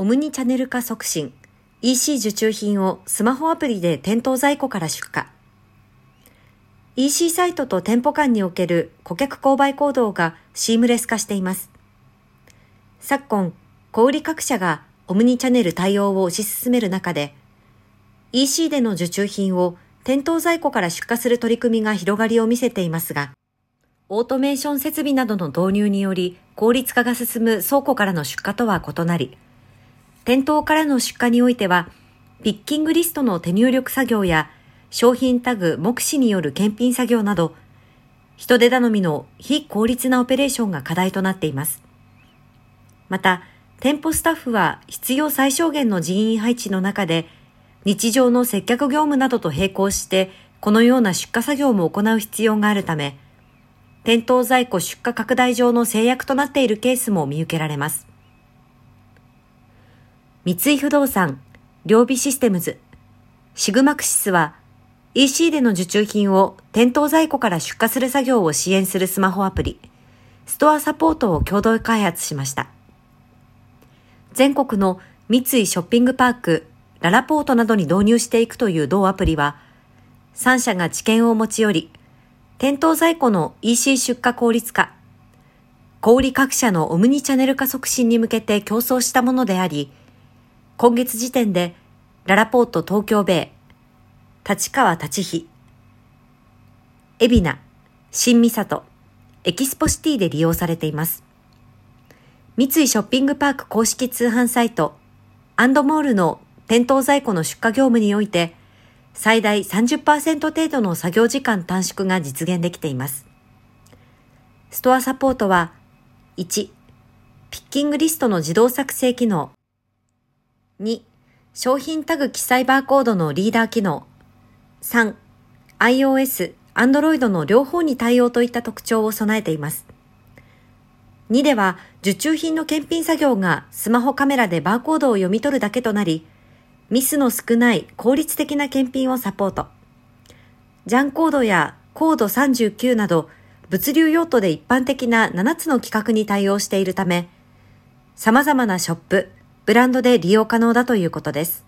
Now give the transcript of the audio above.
オムニチャネル化促進 EC 受注品をスマホアプリで店頭在庫から出荷 EC サイトと店舗間における顧客購買行動がシームレス化しています。昨今、小売各社がオムニチャネル対応を推し進める中で、EC での受注品を店頭在庫から出荷する取り組みが広がりを見せていますが、オートメーション設備などの導入により効率化が進む倉庫からの出荷とは異なり、店頭からの出荷においては、ピッキングリストの手入力作業や商品タグ目視による検品作業など、人手頼みの非効率なオペレーションが課題となっています。また、店舗スタッフは必要最小限の人員配置の中で、日常の接客業務などと並行して、このような出荷作業も行う必要があるため、店頭在庫出荷拡大上の制約となっているケースも見受けられます。三井不動産、両備システムズ、シグマクシスは、EC での受注品を店頭在庫から出荷する作業を支援するスマホアプリ、ストアサポートを共同開発しました。全国の三井ショッピングパーク、ララポートなどに導入していくという同アプリは、3社が知見を持ち寄り、店頭在庫の EC 出荷効率化、小売各社のオムニチャネル化促進に向けて競争したものであり、今月時点で、ララポート東京ベイ、立川立飛、海老名、新三里、エキスポシティで利用されています。三井ショッピングパーク公式通販サイト、アンドモールの店頭在庫の出荷業務において、最大30%程度の作業時間短縮が実現できています。ストアサポートは、1、ピッキングリストの自動作成機能。2、商品タグ記載バーコードのリーダー機能。3、iOS、Android の両方に対応といった特徴を備えています。2では受注品の検品作業がスマホカメラでバーコードを読み取るだけとなり、ミスの少ない効率的な検品をサポート。ジャンコードやコード39など物流用途で一般的な7つの規格に対応しているため、様々なショップ、ブランドで利用可能だということです。